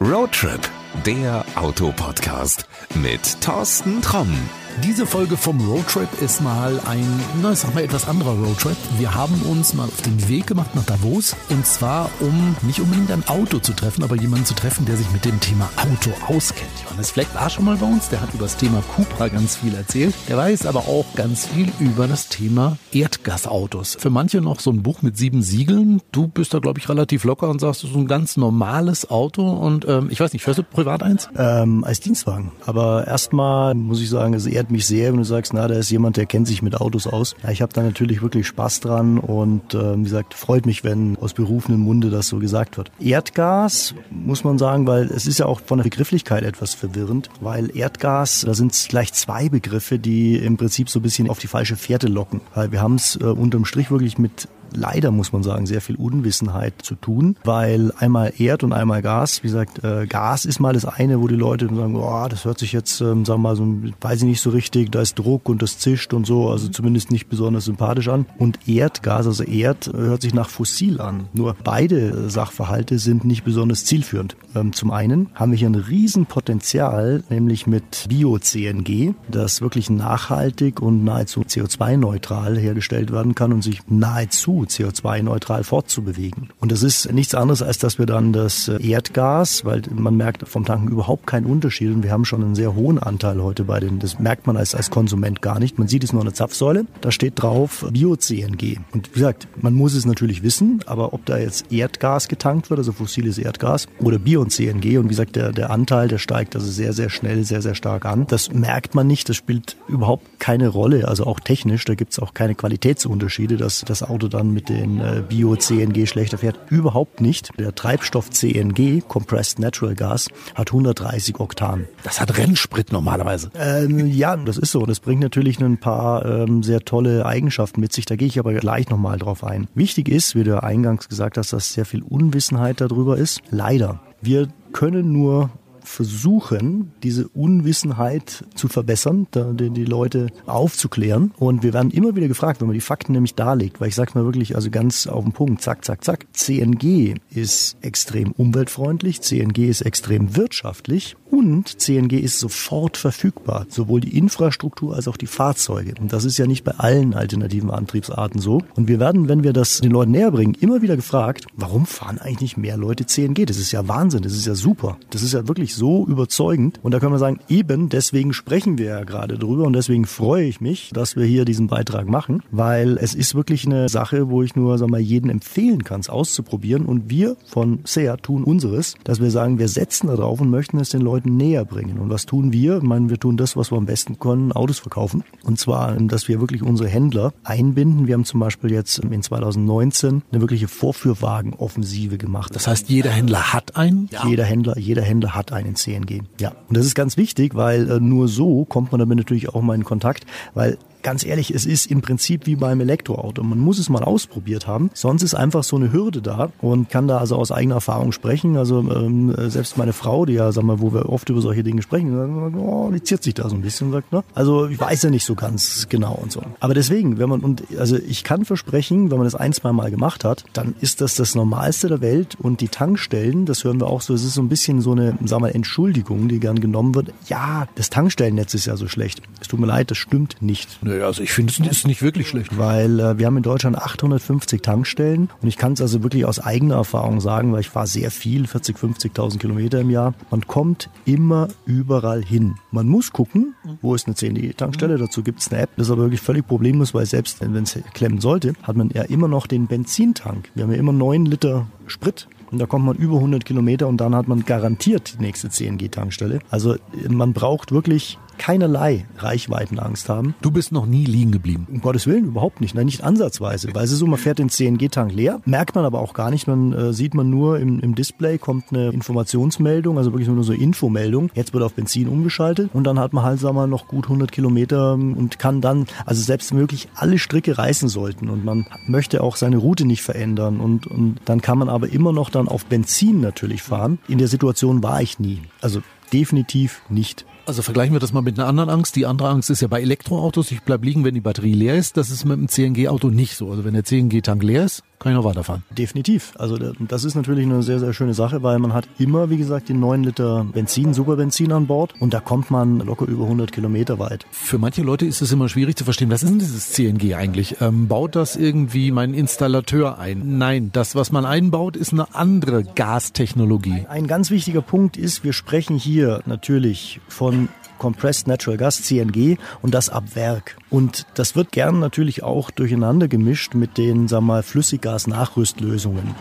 Roadtrip, der Autopodcast mit Thorsten Tromm. Diese Folge vom Roadtrip ist mal ein, na, ich sag mal, etwas anderer Roadtrip. Wir haben uns mal auf den Weg gemacht nach Davos und zwar, um nicht unbedingt ein Auto zu treffen, aber jemanden zu treffen, der sich mit dem Thema Auto auskennt. Johannes Fleck war schon mal bei uns, der hat über das Thema Cupra ganz viel erzählt. Der weiß aber auch ganz viel über das Thema Erdgasautos. Für manche noch so ein Buch mit sieben Siegeln. Du bist da, glaube ich, relativ locker und sagst, das ist ein ganz normales Auto und ähm, ich weiß nicht, fährst du privat eins? Ähm, als Dienstwagen. Aber erstmal muss ich sagen, ist eher ehrt mich sehr, wenn du sagst, na, da ist jemand, der kennt sich mit Autos aus. Ja, ich habe da natürlich wirklich Spaß dran und äh, wie gesagt, freut mich, wenn aus berufenem Munde das so gesagt wird. Erdgas muss man sagen, weil es ist ja auch von der Begrifflichkeit etwas verwirrend, weil Erdgas, da sind gleich zwei Begriffe, die im Prinzip so ein bisschen auf die falsche Fährte locken. Weil wir haben es äh, unterm Strich wirklich mit leider, muss man sagen, sehr viel Unwissenheit zu tun, weil einmal Erd und einmal Gas, wie gesagt, äh, Gas ist mal das eine, wo die Leute sagen, oh, das hört sich jetzt, ähm, sagen wir mal, so, weiß ich nicht so richtig, da ist Druck und das zischt und so, also zumindest nicht besonders sympathisch an. Und Erdgas, also Erd, hört sich nach fossil an. Nur beide Sachverhalte sind nicht besonders zielführend. Ähm, zum einen haben wir hier ein Riesenpotenzial, nämlich mit Bio-CNG, das wirklich nachhaltig und nahezu CO2-neutral hergestellt werden kann und sich nahezu CO2-neutral fortzubewegen. Und das ist nichts anderes, als dass wir dann das äh, Erdgas, weil man merkt vom Tanken überhaupt keinen Unterschied und wir haben schon einen sehr hohen Anteil heute bei den, das merkt man als, als Konsument gar nicht. Man sieht es nur an der Zapfsäule, da steht drauf Bio-CNG. Und wie gesagt, man muss es natürlich wissen, aber ob da jetzt Erdgas getankt wird, also fossiles Erdgas oder Bio-CNG und wie gesagt, der, der Anteil, der steigt also sehr, sehr schnell, sehr, sehr stark an. Das merkt man nicht, das spielt überhaupt keine Rolle, also auch technisch, da gibt es auch keine Qualitätsunterschiede, dass das Auto dann mit den äh, Bio-CNG schlechter fährt. Überhaupt nicht. Der Treibstoff CNG, Compressed Natural Gas, hat 130 Oktan. Das hat Rennsprit normalerweise. Ähm, ja, das ist so. Das bringt natürlich ein paar ähm, sehr tolle Eigenschaften mit sich. Da gehe ich aber gleich nochmal drauf ein. Wichtig ist, wie du eingangs gesagt hast, dass sehr viel Unwissenheit darüber ist. Leider. Wir können nur versuchen, diese Unwissenheit zu verbessern, die, die Leute aufzuklären. Und wir werden immer wieder gefragt, wenn man die Fakten nämlich darlegt, weil ich sage mal wirklich, also ganz auf den Punkt, zack, zack, zack. CNG ist extrem umweltfreundlich, CNG ist extrem wirtschaftlich und CNG ist sofort verfügbar, sowohl die Infrastruktur als auch die Fahrzeuge. Und das ist ja nicht bei allen alternativen Antriebsarten so. Und wir werden, wenn wir das den Leuten näher bringen, immer wieder gefragt, warum fahren eigentlich nicht mehr Leute CNG? Das ist ja Wahnsinn, das ist ja super. Das ist ja wirklich so überzeugend. Und da können wir sagen, eben deswegen sprechen wir ja gerade drüber und deswegen freue ich mich, dass wir hier diesen Beitrag machen, weil es ist wirklich eine Sache, wo ich nur sag mal, jeden empfehlen kann, es auszuprobieren. Und wir von SEA tun unseres, dass wir sagen, wir setzen darauf und möchten es den Leuten näher bringen. Und was tun wir? Ich meine, wir tun das, was wir am besten können, Autos verkaufen. Und zwar, dass wir wirklich unsere Händler einbinden. Wir haben zum Beispiel jetzt in 2019 eine wirkliche Vorführwagenoffensive gemacht. Das heißt, jeder Händler hat einen? Ja. Jeder Händler, jeder Händler hat einen. CNG. Ja, und das ist ganz wichtig, weil äh, nur so kommt man damit natürlich auch mal in Kontakt, weil ganz ehrlich, es ist im Prinzip wie beim Elektroauto. Man muss es mal ausprobiert haben. Sonst ist einfach so eine Hürde da und kann da also aus eigener Erfahrung sprechen. Also ähm, selbst meine Frau, die ja, sag mal, wo wir oft über solche Dinge sprechen, oh, die ziert sich da so ein bisschen sagt, ne? Also ich weiß ja nicht so ganz genau und so. Aber deswegen, wenn man, und also ich kann versprechen, wenn man das ein, zwei Mal gemacht hat, dann ist das das Normalste der Welt und die Tankstellen, das hören wir auch so, es ist so ein bisschen so eine, sag mal, Entschuldigung, die gern genommen wird. Ja, das Tankstellennetz ist ja so schlecht. Es tut mir leid, das stimmt nicht. Nö, also ich finde, es ist nicht wirklich schlecht. Weil äh, wir haben in Deutschland 850 Tankstellen und ich kann es also wirklich aus eigener Erfahrung sagen, weil ich fahre sehr viel, 40, 50.000 Kilometer im Jahr. Man kommt immer überall hin. Man muss gucken, wo ist eine CND-Tankstelle. Dazu gibt es eine App. Das ist aber wirklich völlig problemlos, weil selbst wenn es klemmen sollte, hat man ja immer noch den Benzintank. Wir haben ja immer 9 Liter Sprit und da kommt man über 100 Kilometer und dann hat man garantiert die nächste CNG-Tankstelle. Also man braucht wirklich keinerlei Reichweitenangst haben. Du bist noch nie liegen geblieben? Um Gottes Willen, überhaupt nicht. Nein, nicht ansatzweise. Weil es ist so, man fährt den CNG-Tank leer, merkt man aber auch gar nicht. Man äh, sieht man nur im, im Display kommt eine Informationsmeldung, also wirklich nur so Infomeldung. Jetzt wird auf Benzin umgeschaltet und dann hat man halt, sagen wir mal, noch gut 100 Kilometer und kann dann, also selbst möglich alle Stricke reißen sollten und man möchte auch seine Route nicht verändern und, und dann kann man aber immer noch dann auf Benzin natürlich fahren. In der Situation war ich nie. Also definitiv nicht Also vergleichen wir das mal mit einer anderen Angst. Die andere Angst ist ja bei Elektroautos, ich bleib liegen, wenn die Batterie leer ist. Das ist mit dem CNG-Auto nicht so. Also wenn der CNG-Tank leer ist, kann ich noch weiterfahren. Definitiv. Also das ist natürlich eine sehr, sehr schöne Sache, weil man hat immer, wie gesagt, die 9 Liter Benzin, Superbenzin an Bord und da kommt man locker über 100 Kilometer weit. Für manche Leute ist es immer schwierig zu verstehen, was ist denn dieses CNG eigentlich? Ähm, baut das irgendwie mein Installateur ein? Nein, das, was man einbaut, ist eine andere Gastechnologie. Ein ganz wichtiger Punkt ist, wir sprechen hier natürlich von Compressed Natural Gas, CNG, und das ab Werk. Und das wird gern natürlich auch durcheinander gemischt mit den, sagen wir mal, Flüssiggas-Nachrüstlösungen.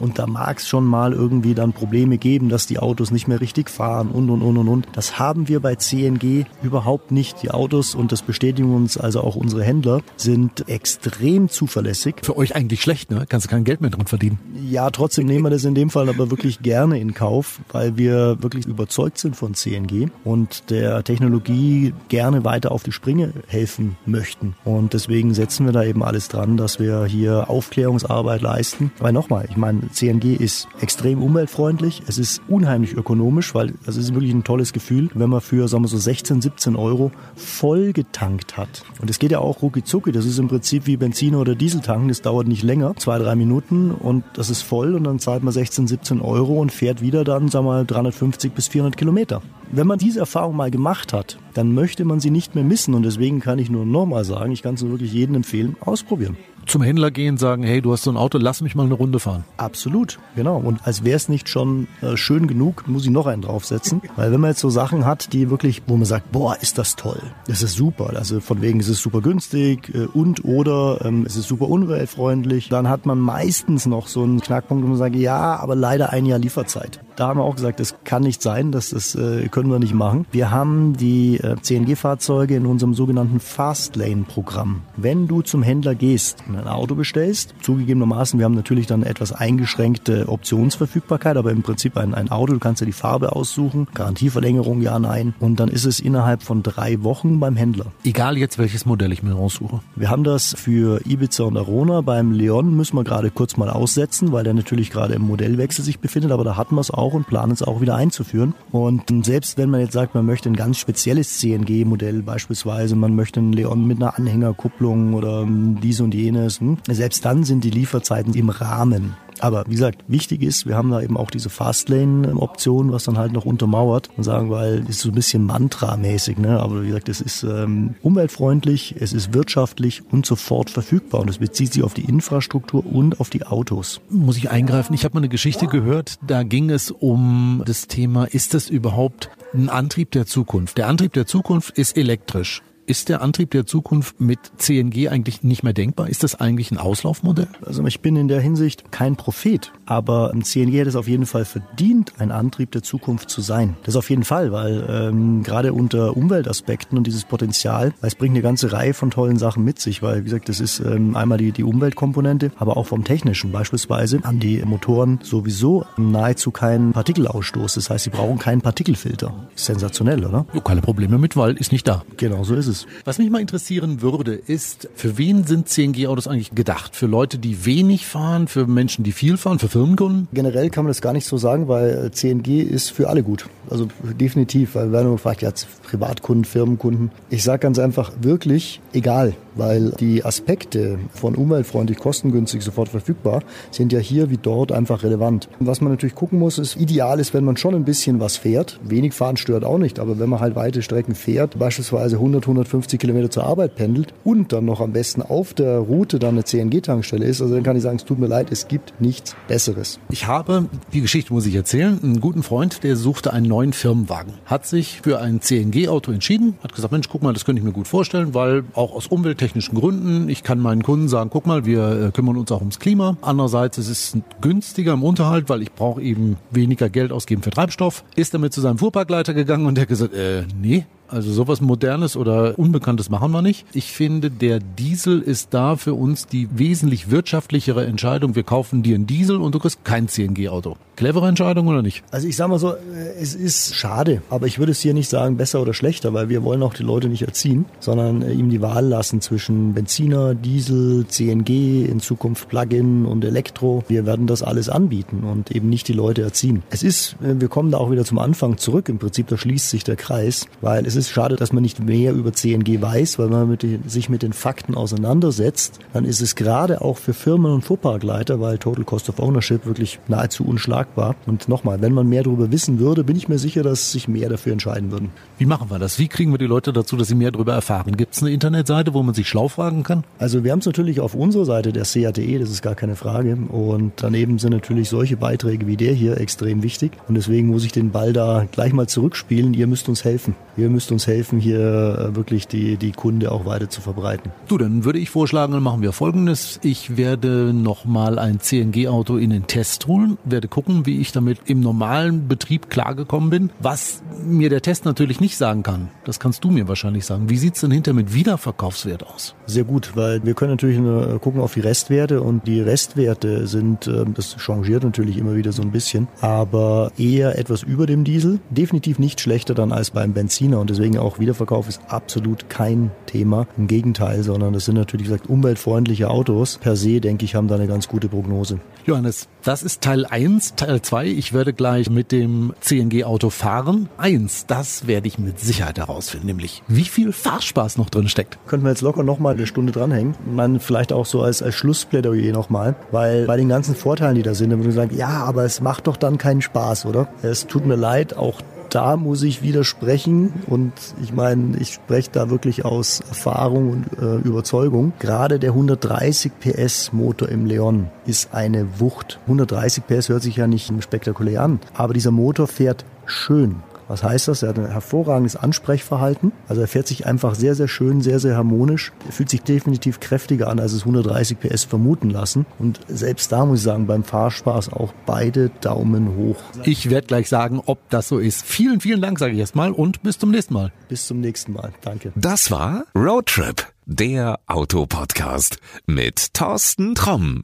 Und da mag es schon mal irgendwie dann Probleme geben, dass die Autos nicht mehr richtig fahren und, und, und, und, und. Das haben wir bei CNG überhaupt nicht. Die Autos, und das bestätigen uns also auch unsere Händler, sind extrem zuverlässig. Für euch eigentlich schlecht, ne? Kannst du kein Geld mehr dran verdienen. Ja, trotzdem nehmen wir das in dem Fall aber wirklich gerne in Kauf, weil wir wirklich überzeugt sind von CNG und der Technologie gerne weiter auf die Sprünge helfen möchten. Und deswegen setzen wir da eben alles dran, dass wir hier Aufklärungsarbeit leisten. Weil nochmal, ich meine, CNG ist extrem umweltfreundlich, es ist unheimlich ökonomisch, weil es ist wirklich ein tolles Gefühl, wenn man für sagen wir so 16, 17 Euro voll getankt hat. Und es geht ja auch rucki zucki, das ist im Prinzip wie Benzin oder Dieseltanken, das dauert nicht länger, zwei, drei Minuten und das ist voll und dann zahlt man 16, 17 Euro und fährt wieder dann, sagen wir mal, 350 bis 400 Kilometer. Wenn man diese Erfahrung mal gemacht hat, dann möchte man sie nicht mehr missen und deswegen kann ich nur nochmal sagen, ich kann es wirklich jedem empfehlen, ausprobieren zum Händler gehen, sagen, hey, du hast so ein Auto, lass mich mal eine Runde fahren. Absolut, genau. Und als wäre es nicht schon äh, schön genug, muss ich noch einen draufsetzen. Weil wenn man jetzt so Sachen hat, die wirklich, wo man sagt, boah, ist das toll, das ist super. Also von wegen, es ist super günstig äh, und oder ähm, es ist super umweltfreundlich, dann hat man meistens noch so einen Knackpunkt, wo man sagt, ja, aber leider ein Jahr Lieferzeit. Da haben wir auch gesagt, das kann nicht sein, das, das äh, können wir nicht machen. Wir haben die äh, CNG-Fahrzeuge in unserem sogenannten Fastlane-Programm. Wenn du zum Händler gehst, ein Auto bestellst. Zugegebenermaßen, wir haben natürlich dann etwas eingeschränkte Optionsverfügbarkeit, aber im Prinzip ein, ein Auto, du kannst ja die Farbe aussuchen, Garantieverlängerung, ja, nein. Und dann ist es innerhalb von drei Wochen beim Händler. Egal jetzt, welches Modell ich mir raussuche. Wir haben das für Ibiza und Arona. Beim Leon müssen wir gerade kurz mal aussetzen, weil der natürlich gerade im Modellwechsel sich befindet, aber da hatten wir es auch und planen es auch wieder einzuführen. Und selbst wenn man jetzt sagt, man möchte ein ganz spezielles CNG-Modell beispielsweise, man möchte einen Leon mit einer Anhängerkupplung oder dies und jenes, müssen. Selbst dann sind die Lieferzeiten im Rahmen. Aber wie gesagt, wichtig ist, wir haben da eben auch diese Fastlane-Option, was dann halt noch untermauert und sagen, weil es ist so ein bisschen Mantra-mäßig, ne? Aber wie gesagt, es ist ähm, umweltfreundlich, es ist wirtschaftlich und sofort verfügbar und es bezieht sich auf die Infrastruktur und auf die Autos. Muss ich eingreifen? Ich habe mal eine Geschichte gehört, da ging es um das Thema, ist das überhaupt ein Antrieb der Zukunft? Der Antrieb der Zukunft ist elektrisch. Ist der Antrieb der Zukunft mit CNG eigentlich nicht mehr denkbar? Ist das eigentlich ein Auslaufmodell? Also ich bin in der Hinsicht kein Prophet, aber CNG hat es auf jeden Fall verdient, ein Antrieb der Zukunft zu sein. Das auf jeden Fall, weil ähm, gerade unter Umweltaspekten und dieses Potenzial, es bringt eine ganze Reihe von tollen Sachen mit sich, weil wie gesagt, das ist ähm, einmal die, die Umweltkomponente, aber auch vom Technischen. Beispielsweise haben die Motoren sowieso nahezu keinen Partikelausstoß. Das heißt, sie brauchen keinen Partikelfilter. Sensationell, oder? Keine Probleme mit, weil ist nicht da. Genau so ist es es. Was mich mal interessieren würde, ist, für wen sind CNG-Autos eigentlich gedacht? Für Leute, die wenig fahren, für Menschen, die viel fahren, für Firmenkunden? Generell kann man das gar nicht so sagen, weil CNG ist für alle gut. Also definitiv, weil wenn man fragt, ja, Privatkunden, Firmenkunden. Ich sage ganz einfach, wirklich egal, weil die Aspekte von umweltfreundlich, kostengünstig, sofort verfügbar sind ja hier wie dort einfach relevant. Was man natürlich gucken muss, ist, ideal ist, wenn man schon ein bisschen was fährt. Wenig fahren stört auch nicht, aber wenn man halt weite Strecken fährt, beispielsweise 100, 150 Kilometer zur Arbeit pendelt und dann noch am besten auf der Route dann eine CNG-Tankstelle ist, also dann kann ich sagen, es tut mir leid, es gibt nichts Besseres. Ich habe, die Geschichte muss ich erzählen, einen guten Freund, der suchte einen neuen Firmenwagen, hat sich für ein CNG-Auto entschieden, hat gesagt, Mensch, guck mal, das könnte ich mir gut vorstellen, weil auch aus umwelttechnischen Gründen, ich kann meinen Kunden sagen, guck mal, wir äh, kümmern uns auch ums Klima. Andererseits ist es günstiger im Unterhalt, weil ich brauche eben weniger Geld ausgeben für Treibstoff. Ist damit zu seinem Fuhrparkleiter gegangen und der hat gesagt, äh, nee, Also sowas Modernes oder Unbekanntes machen wir nicht. Ich finde, der Diesel ist da für uns die wesentlich wirtschaftlichere Entscheidung. Wir kaufen dir einen Diesel und du kriegst kein CNG-Auto. Clevere Entscheidung oder nicht? Also ich sage mal so, es ist schade, aber ich würde es hier nicht sagen besser oder schlechter, weil wir wollen auch die Leute nicht erziehen, sondern ihm die Wahl lassen zwischen Benziner, Diesel, CNG, in Zukunft Plug-in und Elektro. Wir werden das alles anbieten und eben nicht die Leute erziehen. Es ist, wir kommen da auch wieder zum Anfang zurück. Im Prinzip, da schließt sich der Kreis, weil es ist schade, dass man nicht mehr über CNG weiß, weil man mit den, sich mit den Fakten auseinandersetzt. Dann ist es gerade auch für Firmen und Fuhrparkleiter, weil Total Cost of Ownership wirklich nahezu unschlagbar. Und nochmal, wenn man mehr darüber wissen würde, bin ich mir sicher, dass sich mehr dafür entscheiden würden. Wie machen wir das? Wie kriegen wir die Leute dazu, dass sie mehr darüber erfahren? Gibt es eine Internetseite, wo man sich schlau fragen kann? Also wir haben es natürlich auf unserer Seite der CATE, das ist gar keine Frage. Und daneben sind natürlich solche Beiträge wie der hier extrem wichtig. Und deswegen muss ich den Ball da gleich mal zurückspielen. Ihr müsst uns helfen. Ihr müsst uns helfen, hier äh, wirklich die, die Kunde auch weiter zu verbreiten. Du, dann würde ich vorschlagen, dann machen wir folgendes. Ich werde nochmal ein CNG-Auto in den Test holen, werde gucken, wie ich damit im normalen Betrieb klargekommen bin. Was mir der Test natürlich nicht sagen kann, das kannst du mir wahrscheinlich sagen. Wie sieht's denn hinter mit Wiederverkaufswert aus? Sehr gut, weil wir können natürlich nur gucken auf die Restwerte und die Restwerte sind, ähm, das changiert natürlich immer wieder so ein bisschen, aber eher etwas über dem Diesel. Definitiv nicht schlechter dann als beim Benziner und deswegen auch Wiederverkauf ist absolut kein Thema. Im Gegenteil, sondern das sind natürlich gesagt umweltfreundliche Autos. Per se, denke ich, haben da eine ganz gute Prognose. Johannes, das ist Teil 1. Teil 2, ich werde gleich mit dem CNG-Auto fahren. Eins, das werde ich mit Sicherheit herausfinden, nämlich wie viel Fahrspaß noch drin steckt. Könnten wir jetzt locker nochmal eine Stunde dranhängen. Man vielleicht auch so als, als Schlussplädoyer nochmal, weil bei den ganzen Vorteilen, die da sind, dann würde ich sagen, ja, aber es macht doch dann keinen Spaß, oder? Es tut mir leid, auch da muss ich widersprechen und ich meine, ich spreche da wirklich aus Erfahrung und äh, Überzeugung. Gerade der 130 PS Motor im Leon ist eine Wucht. 130 PS hört sich ja nicht spektakulär an, aber dieser Motor fährt schön. Was heißt das? Er hat ein hervorragendes Ansprechverhalten. Also er fährt sich einfach sehr, sehr schön, sehr, sehr harmonisch. Er fühlt sich definitiv kräftiger an, als es 130 PS vermuten lassen. Und selbst da muss ich sagen, beim Fahrspaß auch beide Daumen hoch. Ich werde gleich sagen, ob das so ist. Vielen, vielen Dank, sage ich erstmal und bis zum nächsten Mal. Bis zum nächsten Mal. Danke. Das war Roadtrip, der Autopodcast mit Thorsten Tromm.